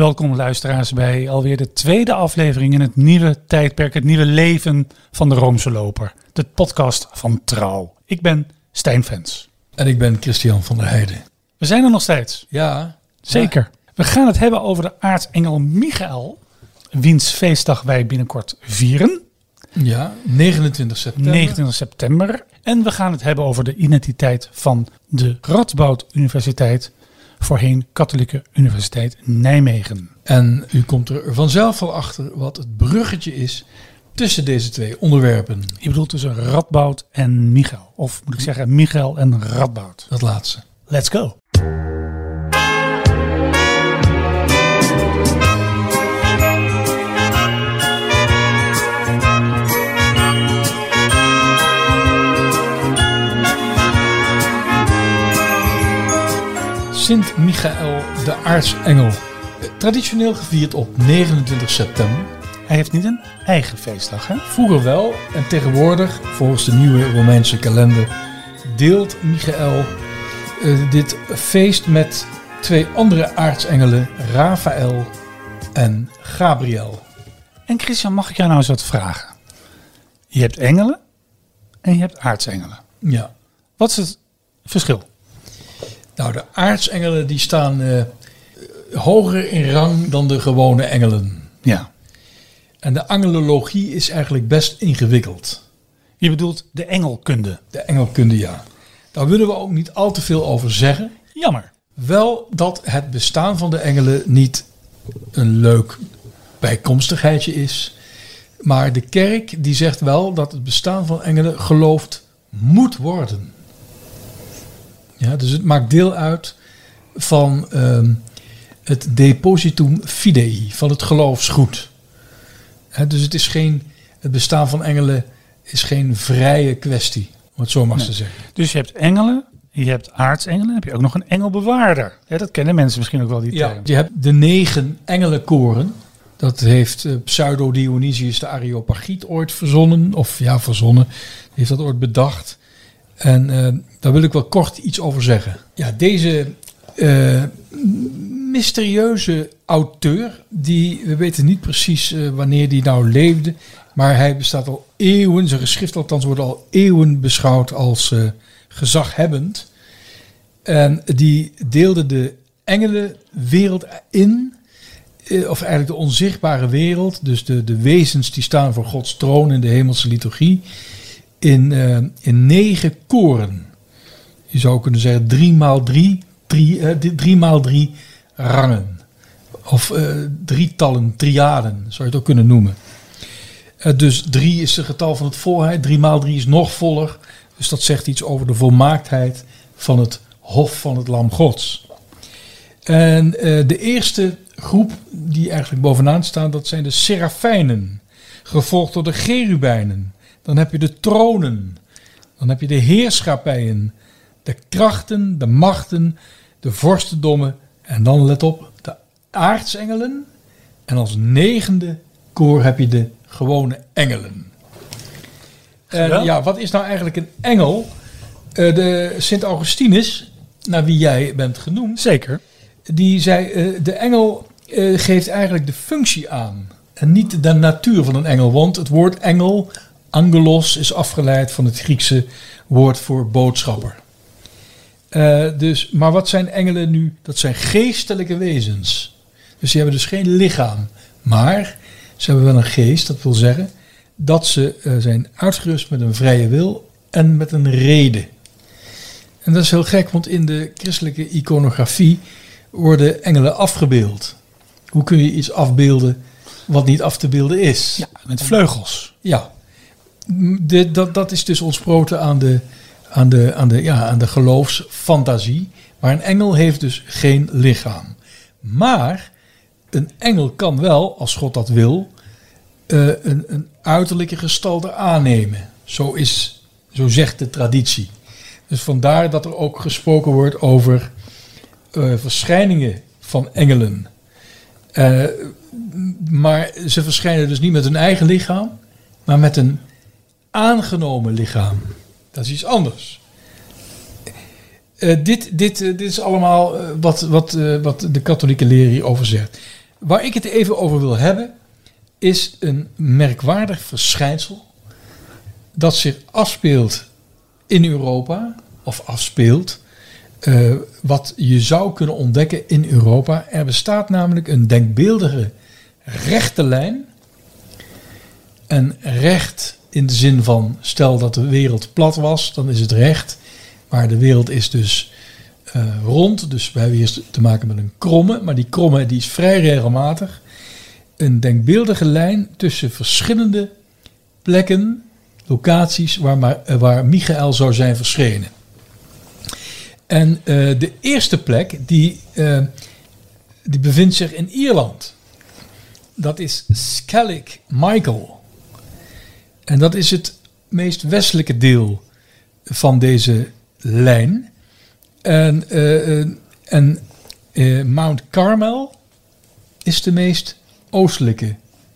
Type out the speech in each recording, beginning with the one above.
Welkom luisteraars bij alweer de tweede aflevering in het nieuwe tijdperk, het nieuwe leven van de Roomse Loper. De podcast van Trouw. Ik ben Stijn Vens. En ik ben Christian van der Heijden. We zijn er nog steeds. Ja, Zeker. We gaan het hebben over de aartsengel Michael, wiens feestdag wij binnenkort vieren. ja 29 september. 29 september. En we gaan het hebben over de identiteit van de Radboud Universiteit, voorheen Katholieke Universiteit Nijmegen. En u komt er vanzelf wel achter wat het bruggetje is tussen deze twee onderwerpen. Je bedoelt tussen Radboud en Michael. Of moet ik zeggen Michael en Radboud. Dat laatste. Let's go. Sint Michael de aartsengel. Traditioneel gevierd op 29 september. Hij heeft niet een eigen feestdag, hè? Vroeger wel en tegenwoordig, volgens de nieuwe Romeinse kalender, deelt Michael eh, dit feest met twee andere aartsengelen, Raphaël en Gabriel. En Christian, mag ik jou nou eens wat vragen? Je hebt engelen en je hebt aartsengelen. Ja. Wat is het verschil? Nou, de aartsengelen die staan eh, hoger in rang dan de gewone engelen. Ja. En de angelologie is eigenlijk best ingewikkeld. Je bedoelt de engelkunde. De engelkunde, ja. Daar willen we ook niet al te veel over zeggen. Jammer. Wel dat het bestaan van de engelen niet een leuk bijkomstigheidje is. Maar de kerk die zegt wel dat het bestaan van engelen geloofd moet worden. Ja, dus het maakt deel uit van ehm, het depositum fidei, van het geloofsgoed. Dus het is geen, het bestaan van engelen is geen vrije kwestie, om het zo maar eens te zeggen. Dus je hebt engelen, je hebt aartsengelen, heb je ook nog een engelbewaarder. Ja, dat kennen mensen misschien ook wel, die Ja, term. je hebt de negen engelenkoren. Dat heeft eh, Pseudo-Dionysius de Areopagiet ooit verzonnen. Of ja, verzonnen. Heeft dat ooit bedacht. En eh, daar wil ik wel kort iets over zeggen. Ja, deze eh, mysterieuze auteur, die, we weten niet precies eh, wanneer die nou leefde. Maar hij bestaat al eeuwen, zijn geschrift althans wordt al eeuwen beschouwd als gezaghebbend. En die deelde de engelenwereld in, of eigenlijk de onzichtbare wereld, dus de, de wezens die staan voor Gods troon in de hemelse liturgie, in, eh, in negen koren. Je zou kunnen zeggen drie maal drie, drie, eh, drie maal drie rangen. Of eh drietallen, triaden, zou je het ook kunnen noemen. Dus drie is het getal van het volheid, drie maal drie is nog voller. Dus dat zegt iets over de volmaaktheid van het hof van het lam gods. En de eerste groep die eigenlijk bovenaan staan, dat zijn de serafijnen. Gevolgd door de cherubijnen. Dan heb je de tronen. Dan heb je de heerschappijen. De krachten, de machten, de vorstendommen. En dan let op, de aartsengelen. En als negende koor heb je de gewone engelen. En Geweldig. ja, wat is nou eigenlijk een engel? Eh, de Sint Augustinus, naar wie jij bent genoemd, Zeker. die zei: eh, de engel eh, geeft eigenlijk de functie aan en niet de natuur van een engel. Want het woord engel, angelos, is afgeleid van het Griekse woord voor boodschapper. Eh, dus, maar wat zijn engelen nu? Dat zijn geestelijke wezens. Dus die hebben dus geen lichaam. Maar ze hebben wel een geest, dat wil zeggen dat ze eh, zijn uitgerust met een vrije wil en met een reden. En dat is heel gek, want in de christelijke iconografie worden engelen afgebeeld. Hoe kun je iets afbeelden wat niet af te beelden is? Ja, met vleugels. Ja. Dat, dat is dus ontsproten aan de, aan, de, aan, de, ja, aan de geloofsfantasie. Maar een engel heeft dus geen lichaam. Maar een engel kan wel, als God dat wil, eh, een, een uiterlijke gestalte aannemen. Zo, is, zo zegt de traditie. Dus vandaar dat er ook gesproken wordt over eh, verschijningen van engelen. Eh, maar ze verschijnen dus niet met hun eigen lichaam, maar met een aangenomen lichaam. Dat is iets anders. Eh, dit, dit, eh, dit is allemaal eh, wat, wat, wat de katholieke leer hierover zegt. Waar ik het even over wil hebben, is een merkwaardig verschijnsel dat zich afspeelt in Europa, of afspeelt, wat je zou kunnen ontdekken in Europa. Er bestaat namelijk een denkbeeldige rechte lijn. En recht in de zin van, stel dat de wereld plat was, dan is het recht. Maar de wereld is dus eh, rond, dus we hebben hier te maken met een kromme. Maar die kromme die is vrij regelmatig. Een denkbeeldige lijn tussen verschillende plekken, locaties waar, maar, eh, waar Michael zou zijn verschenen. En uh, de eerste plek die, die bevindt zich in Ierland. Dat is Skellig Michael. En dat is het meest westelijke deel van deze lijn. En, uh, en Mount Carmel is de meest oostelijke,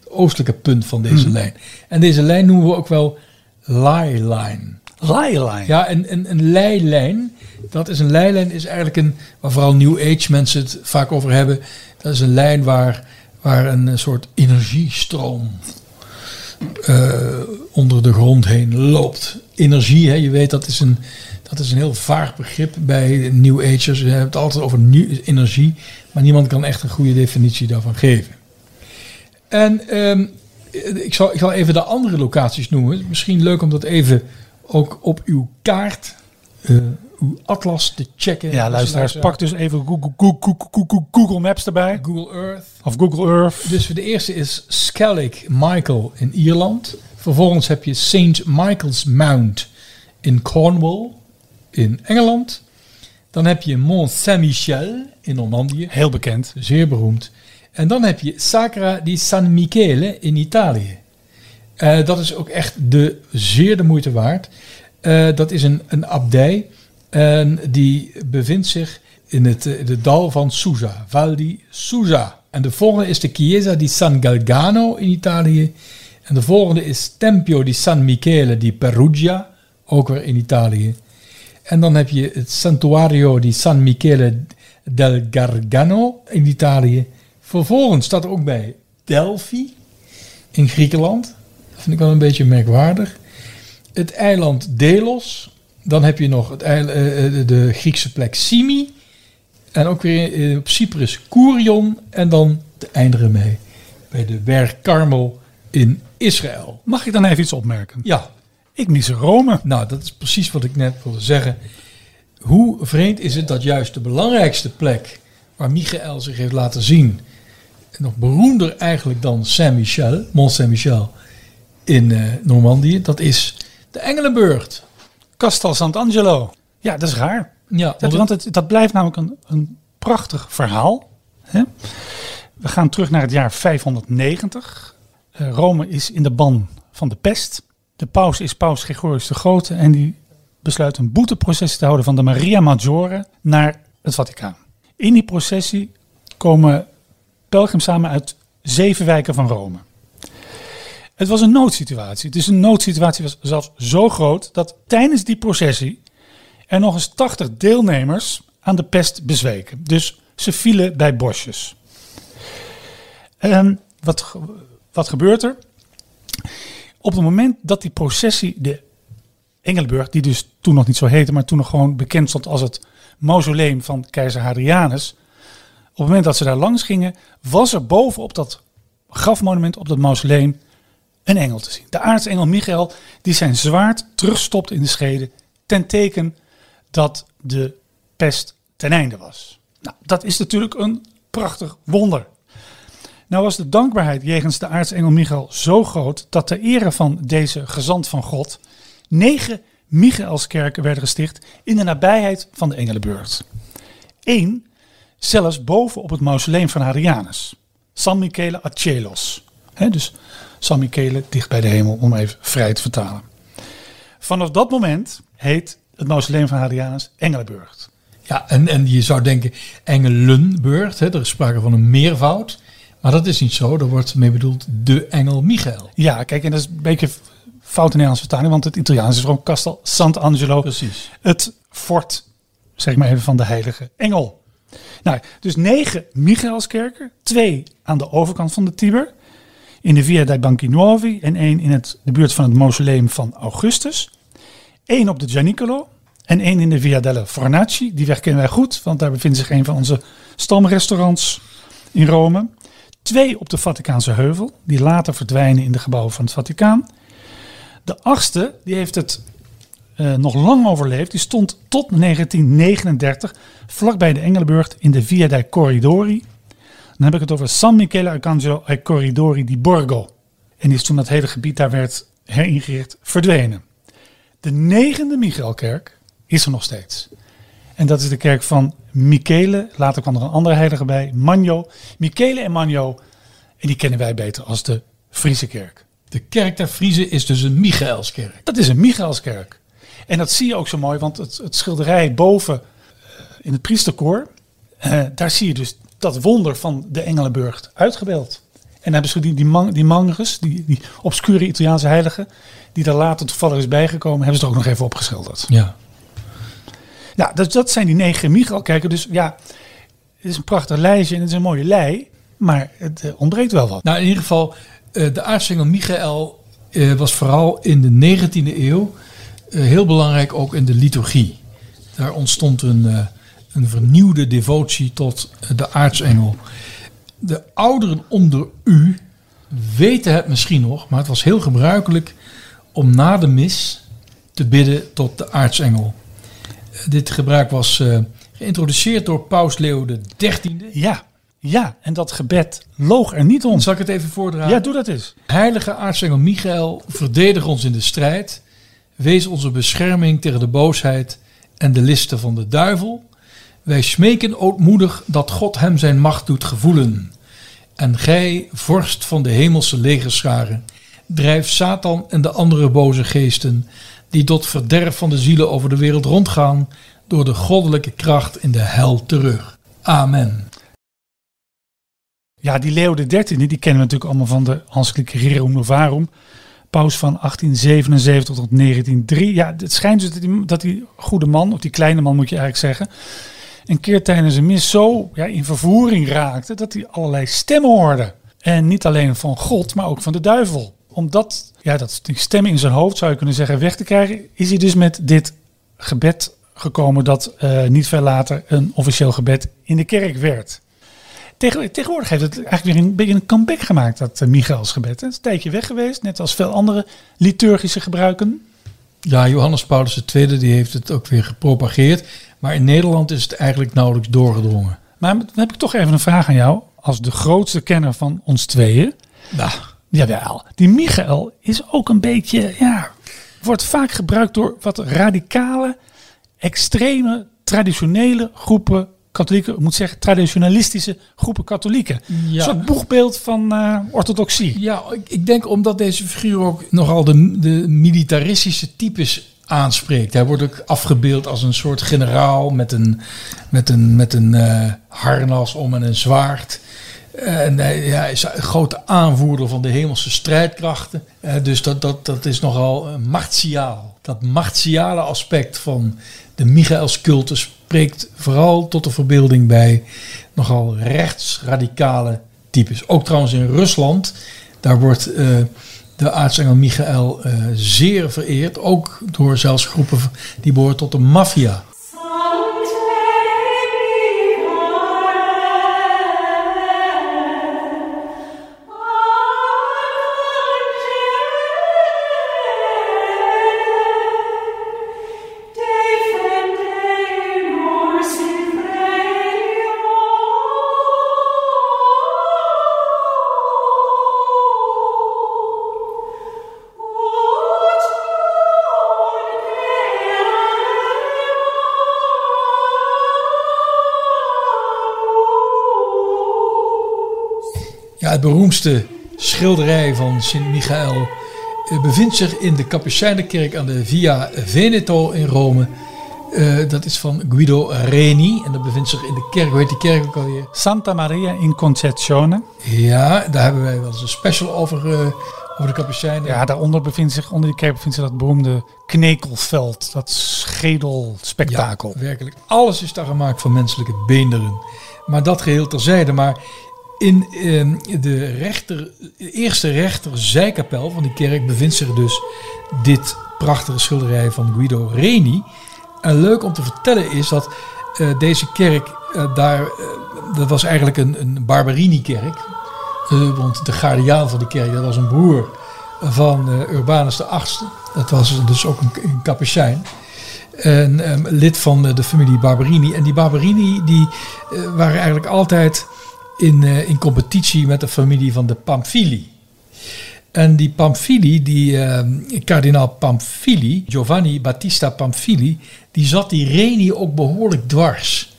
oostelijke punt van deze hmm. lijn. En deze lijn noemen we ook wel Lie Line. Lie Ja, een, een, een leilijn. Dat is een leilijn, is eigenlijk een, waar vooral New Age mensen het vaak over hebben. Dat is een lijn waar, waar een soort energiestroom uh, onder de grond heen loopt. Energie, hè, je weet dat is een, dat is een heel vaag begrip bij New Agers. Je hebt het altijd over energie, maar niemand kan echt een goede definitie daarvan geven. En um, ik, zal, ik zal even de andere locaties noemen. Misschien leuk om dat even ook op uw kaart, uh, atlas te checken. Ja, luisteraars, pak dus even Google, Google, Google, Google, Maps erbij. Google Earth. Of Google Earth. Dus de eerste is Skellig Michael in Ierland. Vervolgens heb je St. Michael's Mount in Cornwall in Engeland. Dan heb je Mont Saint-Michel in Normandië. Heel bekend. Zeer beroemd. En dan heb je Sacra di San Michele in Italië. Uh, dat is ook echt de, zeer de moeite waard. Uh, dat is een, een abdij en die bevindt zich in het dal van Susa, Val di Susa. En de volgende is de Chiesa di San Galgano in Italië. En de volgende is Tempio di San Michele di Perugia, ook weer in Italië. En dan heb je het Santuario di San Michele del Gargano in Italië. Vervolgens staat er ook bij Delphi in Griekenland. Dat vind ik wel een beetje merkwaardig. Het eiland Delos. Dan heb je nog het eiland, uh, de Griekse plek Simi. En ook weer op Cyprus Kourion. En dan de eindigen mee bij de berg Karmel in Israël. Mag ik dan even iets opmerken? Ja. Ik mis Rome. Nou, dat is precies wat ik net wilde zeggen. Hoe vreemd is het dat juist de belangrijkste plek waar Michael zich heeft laten zien nog beroemder eigenlijk dan Saint-Michel, Mont Saint-Michel in uh, Normandië. Dat is de Engelenburg. Castel Sant'Angelo. Ja, dat is raar. Ja, dat, want het, dat blijft namelijk een, een prachtig verhaal. Hè? We gaan terug naar het jaar 590. Uh, eh, Rome is in de ban van de pest. De paus is paus Gregorius de Grote en die besluit een boeteprocessie te houden van de Maria Maggiore naar het Vaticaan. In die processie komen pelgrim samen uit zeven wijken van Rome. Het was een noodsituatie. Dus een noodsituatie was zelfs zo groot dat tijdens die processie er nog eens 80 deelnemers aan de pest bezweken. Dus ze vielen bij bosjes. En wat, wat gebeurt er? Op het moment dat die processie de Engelburg, die dus toen nog niet zo heette, maar toen nog gewoon bekend stond als het mausoleum van keizer Hadrianus, op het moment dat ze daar langs gingen, was er bovenop dat grafmonument, op dat mausoleum, een engel te zien. De aartsengel Michael, die zijn zwaard terugstopt in de schede, ten teken dat de pest ten einde was. Nou, dat is natuurlijk een prachtig wonder. Nou was de dankbaarheid jegens de aartsengel Michael zo groot dat ter ere van deze gezant van God negen Michaelskerken werden gesticht in de nabijheid van de Engelenburg. Eén zelfs boven op het mausoleum van Hadrianus. San Michele a dus San Michele dicht bij de hemel, om even vrij te vertalen. Vanaf dat moment heet het mausoleum van Hadrianus Engelenburg. Ja, en, en je zou denken Engelenburg, hè, er is sprake van een meervoud. Maar dat is niet zo, er wordt mee bedoeld de engel Michael. Ja, kijk, en dat is een beetje fout in Nederlands vertaling, want het Italiaans is gewoon Castel Sant'Angelo. Precies. Het fort, zeg maar even, van de heilige engel. Nou, dus negen Michaelskerken, twee aan de overkant van de Tiber, in de Via dei Banchi Nuovi en één in het, de buurt van het mausoleum van Augustus. Eén op de Gianicolo en één in de Via delle Fornaci. Die weg kennen wij goed, want daar bevindt zich een van onze stamrestaurants in Rome. Twee op de Vaticaanse heuvel, die later verdwijnen in de gebouwen van het Vaticaan. De achtste, die heeft het eh, nog lang overleefd. Die stond tot 1939 vlakbij de Engelenburg in de Via dei Corridori. Dan heb ik het over San Michele Arcangelo ai Corridori di Borgo. En is toen dat hele gebied daar werd heringericht verdwenen. De negende Michaelkerk is er nog steeds. En dat is de kerk van Michele. Later kwam er een andere heilige bij, Magno. Michele en Magno. En die kennen wij beter als de Friese kerk. De kerk der Friese is dus een Michaelskerk. Dat is een Michaelskerk. En dat zie je ook zo mooi, want het, het schilderij boven eh, in het priesterkoor, eh, daar zie je dus dat wonder van de Engelenburg uitgebeeld. En hebben ze die, die, man, die Mangus, die, die obscure Italiaanse heilige, die daar later toevallig is bijgekomen, hebben ze er ook nog even opgeschilderd. Ja. Ja, dat, dat zijn die negen Michael-kerken. Dus ja, het is een prachtig lijstje en het is een mooie lei, maar het eh, ontbreekt wel wat. Nou, in ieder geval, eh, de aartsengel Michael eh, was vooral in de 19e eeuw heel belangrijk ook in de liturgie. Daar ontstond een, een vernieuwde devotie tot eh, de aartsengel. De ouderen onder u weten het misschien nog, maar het was heel gebruikelijk om na de mis te bidden tot de aartsengel. Eh, Dit gebruik was eh, geïntroduceerd door paus Leo XIII. Ja, ja, en dat gebed loog er niet om. Zal ik het even voordragen? Ja, doe dat eens. Heilige aartsengel Michael, verdedig ons in de strijd. Wees onze bescherming tegen de boosheid en de listen van de duivel. Wij smeken ootmoedig dat God hem zijn macht doet gevoelen. En gij, vorst van de hemelse legerscharen, drijf Satan en de andere boze geesten, die tot verderf van de zielen over de wereld rondgaan, door de goddelijke kracht in de hel terug. Amen. Ja, die Leo XIII, die kennen we natuurlijk allemaal van de Encyclica Rerum Novarum. Paus van 1877 tot 1903. Ja, het schijnt dus dat dat die goede man, of die kleine man moet je eigenlijk zeggen, een keer tijdens een mis zo ja, in vervoering raakte dat hij allerlei stemmen hoorde. En niet alleen van God, maar ook van de duivel. Omdat ja, dat, die stemmen in zijn hoofd, zou je kunnen zeggen, weg te krijgen, is hij dus met dit gebed gekomen dat eh, niet veel later een officieel gebed in de kerk werd. Tegen- Tegenwoordig heeft het eigenlijk weer een beetje een comeback gemaakt, dat uh, Michaelsgebed. Het is een tijdje weg geweest, net als veel andere liturgische gebruiken. Ja, Johannes Paulus II die heeft het ook weer gepropageerd. Maar in Nederland is het eigenlijk nauwelijks doorgedrongen. Maar dan heb ik toch even een vraag aan jou, als de grootste kenner van ons tweeën. Nou, Jawel, die Michael is ook een beetje, ja, wordt vaak gebruikt door wat radicale, extreme, traditionele groepen katholieken, ik moet zeggen, traditionalistische groepen katholieken. Ja. Een soort boegbeeld van eh, orthodoxie. ja, ik, ik denk omdat deze figuur ook nogal de, de militaristische types aanspreekt. Hij wordt ook afgebeeld als een soort generaal met een, met een, met een eh, harnas om en een zwaard. En hij, is een grote aanvoerder van de hemelse strijdkrachten. Eh, dus dat, dat, dat is nogal eh, martiaal. Dat martiale aspect van de Michaelscultus spreekt vooral tot de verbeelding bij nogal rechtsradicale types. Ook trouwens in Rusland, daar wordt eh, de aartsengel Michael eh, zeer vereerd. Ook door zelfs groepen die behoren tot de maffia. Het beroemdste schilderij van Sint Michael eh, bevindt zich in de Capucijnenkerk aan de Via Veneto in Rome. Eh, dat is van Guido Reni en dat bevindt zich in de kerk. Hoe heet die kerk ook alweer? Santa Maria in Concezione. Ja, daar hebben wij wel eens een special over eh, over de Kapucijnen. Ja, daaronder bevindt zich, onder die kerk bevindt zich dat beroemde knekelveld. Dat schedelspektakel. Ja, werkelijk. Alles is daar gemaakt van menselijke beenderen. Maar dat geheel terzijde. Maar in eh, de rechter, eerste rechter zijkapel van die kerk bevindt zich dus dit prachtige schilderij van Guido Reni. En leuk om te vertellen is dat uh, deze kerk, uh, daar, uh, dat was eigenlijk een, een Barberini-kerk. want de guardiaan van de kerk, dat was een broer van Urbanus VIII. Dat was dus ook een, een kapucijn. En um, lid van de familie Barberini. En die Barberini die waren eigenlijk altijd in, in competitie met de familie van de Pamfili. En die Pamfili, die uh, kardinaal Pamfili, Giovanni Battista Pamfili, die zat die Reni ook behoorlijk dwars.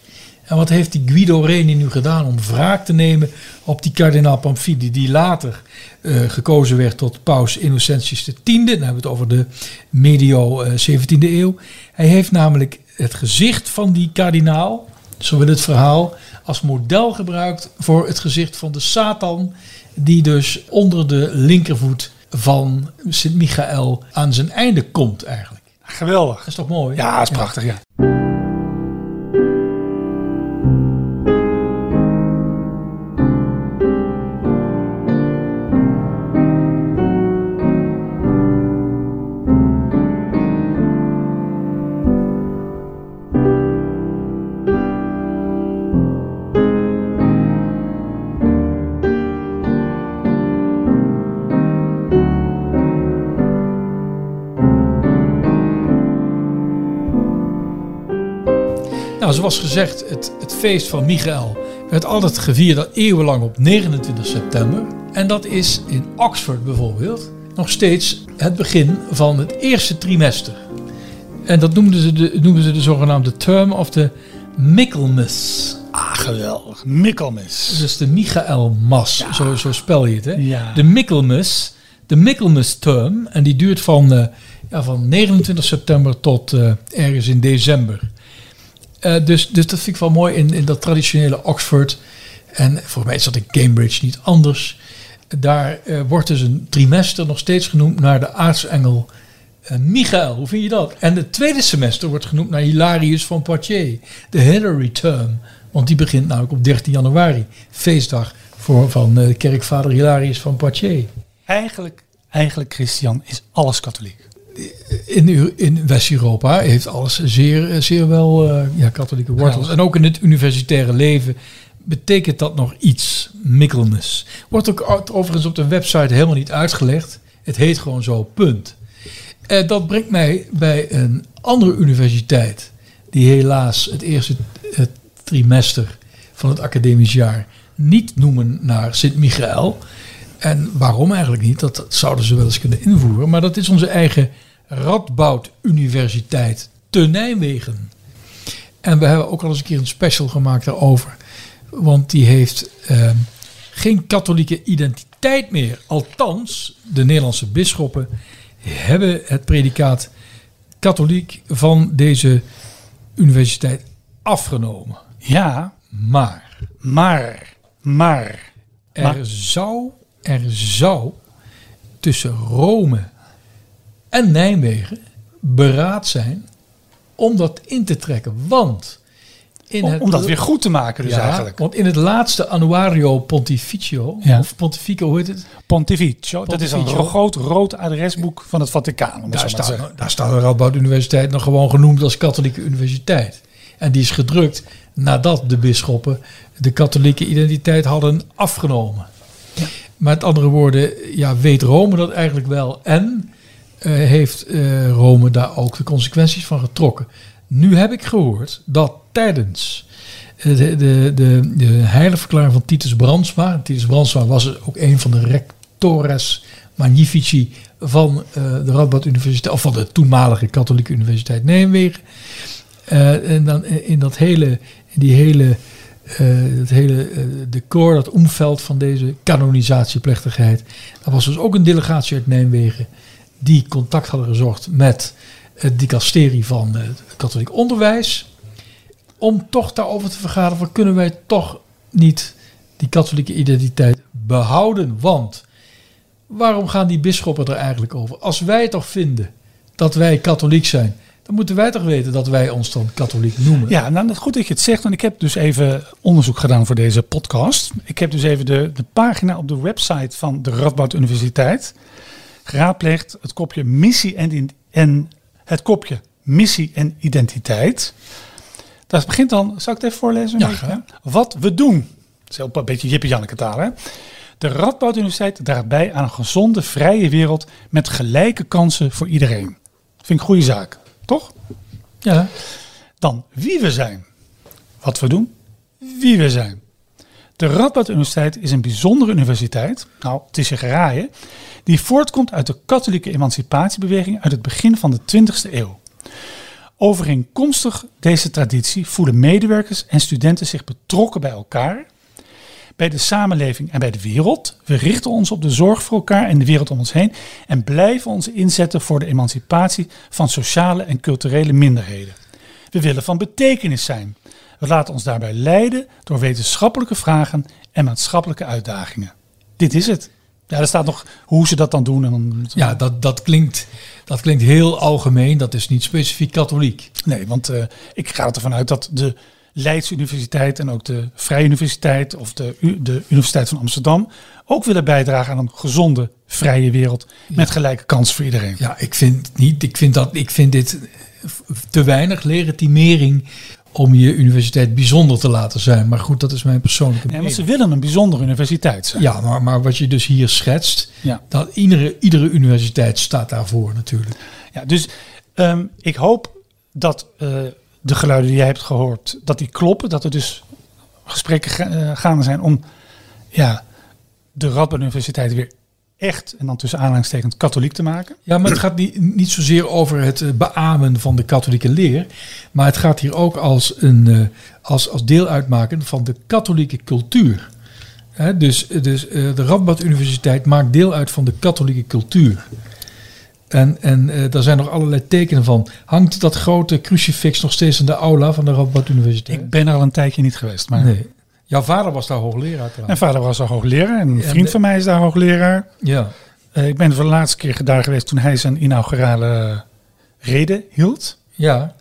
En wat heeft die Guido Reni nu gedaan om wraak te nemen op die kardinaal Pamfili, die later uh, gekozen werd tot paus Innocentius X. Dan hebben we het over de medio uh, 17e eeuw. Hij heeft namelijk het gezicht van die kardinaal, zo wil het verhaal, als model gebruikt voor het gezicht van de Satan die dus onder de linkervoet van Sint Michael aan zijn einde komt eigenlijk. Geweldig. Dat is toch mooi? Ja, dat is prachtig, ja. Zoals gezegd, het, het feest van Michael werd altijd gevierd eeuwenlang op 29 september. En dat is in Oxford bijvoorbeeld nog steeds het begin van het eerste trimester. En dat noemden ze de, noemden ze de zogenaamde term of the Michaelmas. Ah, geweldig. Michaelmas. Dus de Michaelmas, ja. zo, zo spel je het. Hè? Ja. De Michaelmas, de Michaelmas term, en die duurt van, uh, ja, van 29 september tot uh, ergens in december. Uh, dus, dus dat vind ik wel mooi in, in dat traditionele Oxford. En volgens mij is dat in Cambridge niet anders. Daar uh, wordt dus een trimester nog steeds genoemd naar de aartsengel uh, Michael. Hoe vind je dat? En het tweede semester wordt genoemd naar Hilarius van Poitiers. De Hilary term. Want die begint namelijk op 13 januari. Feestdag voor, van kerkvader Hilarius van Poitiers. Eigenlijk, eigenlijk, Christian, is alles katholiek in, in West-Europa heeft alles zeer, zeer wel uh, ja, katholieke wortels. Ja. En ook in het universitaire leven betekent dat nog iets, Michaelmas. Wordt ook overigens op de website helemaal niet uitgelegd. Het heet gewoon zo, punt. Uh, dat brengt mij bij een andere universiteit, die helaas het eerste het trimester van het academisch jaar niet noemen naar Sint-Michael. En waarom eigenlijk niet? Dat zouden ze wel eens kunnen invoeren. Maar dat is onze eigen Radboud Universiteit te Nijmegen. En we hebben ook al eens een keer een special gemaakt daarover. Want die heeft uh, geen katholieke identiteit meer. Althans, de Nederlandse bisschoppen hebben het predicaat katholiek van deze universiteit afgenomen. Ja, maar. Maar. Maar. Er maar. zou, er zou tussen Rome en Nijmegen beraad zijn om dat in te trekken. Want in om, het, om dat weer goed te maken dus ja, eigenlijk. Want in het laatste Annuario Pontificio, ja. of Pontifico, hoe heet het? Pontificio, Pontificio. dat is een groot rood adresboek van het Vaticaan. Daar, staat, daar staat de Radboud Universiteit nog gewoon genoemd als katholieke universiteit. En die is gedrukt nadat de bisschoppen de katholieke identiteit hadden afgenomen. Ja. Met andere woorden, ja, weet Rome dat eigenlijk wel. En heeft uh, Rome daar ook de consequenties van getrokken. Nu heb ik gehoord dat tijdens de, de, de, de heilige verklaring van Titus Brandsma, Titus Brandsma was ook een van de rectores magnifici van uh, de Radboud Universiteit, of van de toenmalige katholieke universiteit Nijmegen. en dan in dat hele, die hele, het hele decor, dat omveld van deze canonisatieplechtigheid, daar was dus ook een delegatie uit Nijmegen die contact hadden gezocht met het dicasterie van het katholiek onderwijs. Om toch daarover te vergaderen van kunnen wij toch niet die katholieke identiteit behouden. Want waarom gaan die bisschoppen er eigenlijk over? Als wij toch vinden dat wij katholiek zijn, dan moeten wij toch weten dat wij ons dan katholiek noemen. Ja, nou, dat goed dat je het zegt. Want ik heb dus even onderzoek gedaan voor deze podcast. Ik heb dus even de, de pagina op de website van de Radboud Universiteit geraadpleegd. Het kopje missie en, en het kopje missie en identiteit. Dat begint dan, zal ik het even voorlezen? Ja, beetje? Wat we doen. Dat is ook een beetje Jippe Janneke taal, hè? De Radboud Universiteit draagt bij aan een gezonde, vrije wereld met gelijke kansen voor iedereen. Vind ik een goede zaak, toch? Ja. Dan wie we zijn. Wat we doen, wie we zijn. De Radboud Universiteit is een bijzondere universiteit, nou het is je geraaien, die voortkomt uit de katholieke emancipatiebeweging uit het begin van de 20e eeuw. Overeenkomstig deze traditie voelen medewerkers en studenten zich betrokken bij elkaar, bij de samenleving en bij de wereld. We richten ons op de zorg voor elkaar en de wereld om ons heen en blijven ons inzetten voor de emancipatie van sociale en culturele minderheden. We willen van betekenis zijn. We laten ons daarbij leiden door wetenschappelijke vragen en maatschappelijke uitdagingen. Dit is het. Ja, er staat nog hoe ze dat dan doen. En dan, Ja, dat, dat, klinkt, dat klinkt heel algemeen. Dat is niet specifiek katholiek. Nee, want eh, ik ga ervan uit dat de Leidse Universiteit en ook de Vrije Universiteit of de, U- de Universiteit van Amsterdam ook willen bijdragen aan een gezonde, vrije wereld met gelijke kansen voor iedereen. Ja, ik vind niet. Ik vind dat. Ik vind dit te weinig legitimering om je universiteit bijzonder te laten zijn. Maar goed, dat is mijn persoonlijke Nee, want mening. ze willen een bijzondere universiteit zijn. Ja, maar, maar wat je dus hier schetst, Ja. dat iedere, iedere universiteit staat daarvoor natuurlijk. Ja, dus ehm, ik hoop dat eh, de geluiden die jij hebt gehoord, dat die kloppen. Dat er dus gesprekken eh, gaande zijn om ja, de Radboud Universiteit weer echt, en dan tussen aanhalingstekens, katholiek te maken. Ja, maar het gaat niet, niet zozeer over het eh, beamen van de katholieke leer. Maar het gaat hier ook als, een, eh, als, als deel uitmaken van de katholieke cultuur. Dus dus eh, de Radboud Universiteit maakt deel uit van de katholieke cultuur. En, en daar zijn nog allerlei tekenen van. Hangt dat grote crucifix nog steeds in de aula van de Radboud Universiteit? Ik ben er al een tijdje niet geweest. Maar Nee. Jouw vader was daar hoogleraar Mijn vader was daar hoogleraar en een En vriend de- van mij is daar hoogleraar. Ja. Eh, ik ben voor de laatste keer daar geweest toen hij zijn inaugurale reden hield. ja.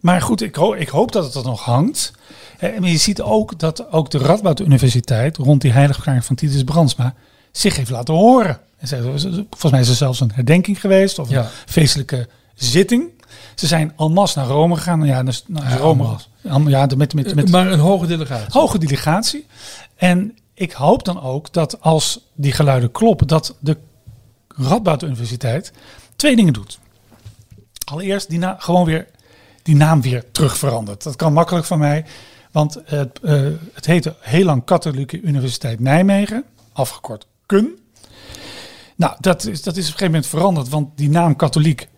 Maar goed, ik, ho- ik hoop dat het er nog hangt. Eh, maar je ziet ook dat ook de Radboud Universiteit rond die heiligverklaring van Titus Brandsma zich heeft laten horen. En Volgens mij is er zelfs een herdenking geweest of Ja. een feestelijke zitting. Ze zijn al mas naar Rome gegaan. Ja, dus, Ja, Rome. en. Al- Ja, met, met, met Maar een hoge delegatie. hoge delegatie. En ik hoop dan ook dat als die geluiden kloppen, dat de Radboud Universiteit twee dingen doet. Allereerst die na, gewoon weer die naam weer terug verandert. Dat kan makkelijk van mij, want het, eh, het heette heel lang Katholieke Universiteit Nijmegen, afgekort KUN. Nou, dat is, dat is op een gegeven moment veranderd, want die naam katholiek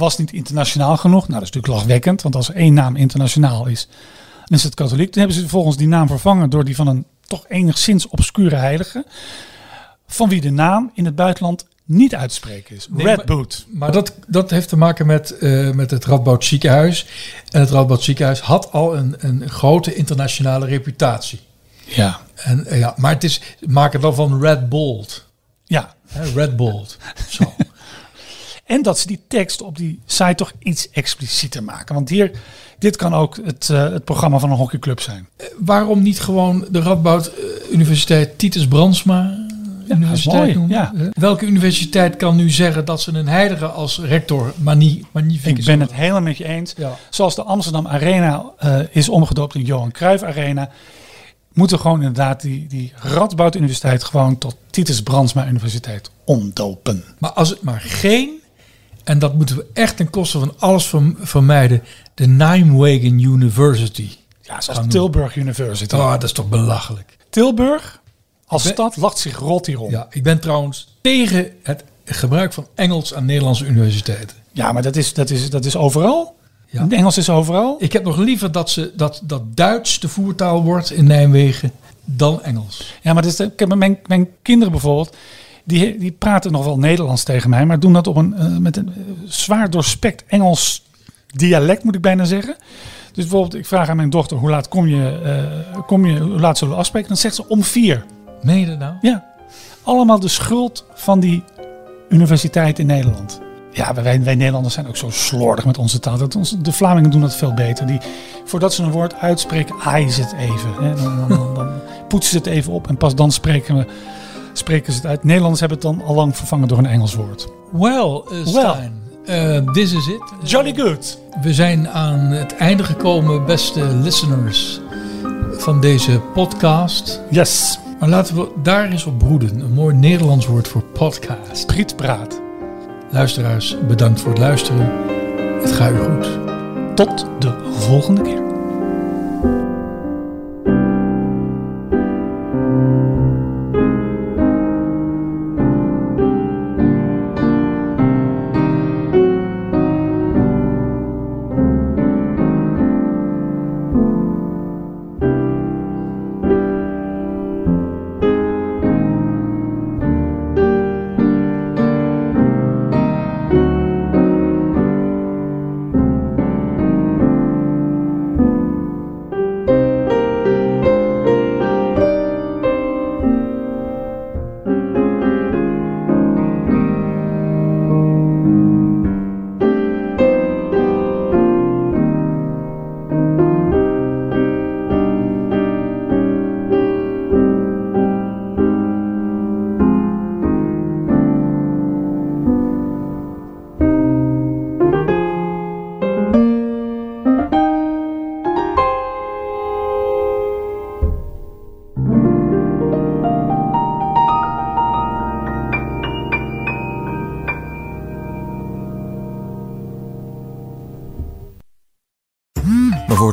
was niet internationaal genoeg. Nou, dat is natuurlijk lachwekkend, want als er één naam internationaal is, dan is het katholiek. Toen hebben ze vervolgens die naam vervangen door die van een toch enigszins obscure heilige, van wie de naam in het buitenland niet uit te spreken is. Nee, Red maar- Boot. Maar dat, dat heeft te maken met, eh, met het Radboud ziekenhuis. En het Radboud ziekenhuis had al een, een grote internationale reputatie. Ja. En, eh, ja, maar het is, maak het wel van Red Bold. Ja. Red Bold. Zo. En dat ze die tekst op die site toch iets explicieter maken. Want hier, dit kan ook het, eh, het programma van een hockeyclub zijn. Waarom niet gewoon de Radboud eh, Universiteit Titus Brandsma Ja, Universiteit mooi, ja. Eh, Welke universiteit kan nu zeggen dat ze een heilige als rector mani magnifiek Ik ben het helemaal met je eens. Ja. Zoals de Amsterdam Arena eh, is omgedoopt in Johan Cruijff Arena. Moeten gewoon inderdaad die, die Radboud Universiteit gewoon tot Titus Brandsma Universiteit omdopen. Maar als het maar geen, en dat moeten we echt ten koste van alles verm- vermijden, de Nijmegen University. Ja, zoals Tilburg University. Oh, dat is toch belachelijk. Tilburg als ben- stad lacht zich rot hierom. Ja, Ja, ik ben trouwens tegen het gebruik van Engels aan Nederlandse universiteiten. maar dat is, dat, is, dat is overal. Ja. Het Engels is overal. Ik heb nog liever dat, ze, dat, dat Duits de voertaal wordt in Nijmegen dan Engels. Ja, maar dat is, de- ik heb mijn, mijn kinderen bijvoorbeeld, die, die praten nog wel Nederlands tegen mij, maar doen dat op een, eh, met een eh, zwaar doorspekt Engels dialect, moet ik bijna zeggen. Dus bijvoorbeeld, ik vraag aan mijn dochter, hoe laat kom je, eh, kom je hoe laat zullen we afspreken? Dan zegt ze om vier. Meen je dat nou? Ja. Allemaal de schuld van die universiteit in Nederland. Ja, wij, wij Nederlanders zijn ook zo slordig met onze taal. Dat de Vlamingen doen dat veel beter. Die, voordat ze een woord uitspreken, aaien ze het even. Hè. Dan, dan, dan, poetsen ze het even op en pas dan spreken, we, spreken ze het uit. Nederlanders hebben het dan al lang vervangen door een Engels woord. Well, uh, Stijn, uh, this is it. Jolly good. We zijn aan het einde gekomen, beste listeners, van deze podcast. Yes. Maar laten we daar eens op broeden. Een mooi Nederlands woord voor podcast. Prietpraat. Luisteraars, bedankt voor het luisteren. Het gaat u goed. Tot de volgende keer.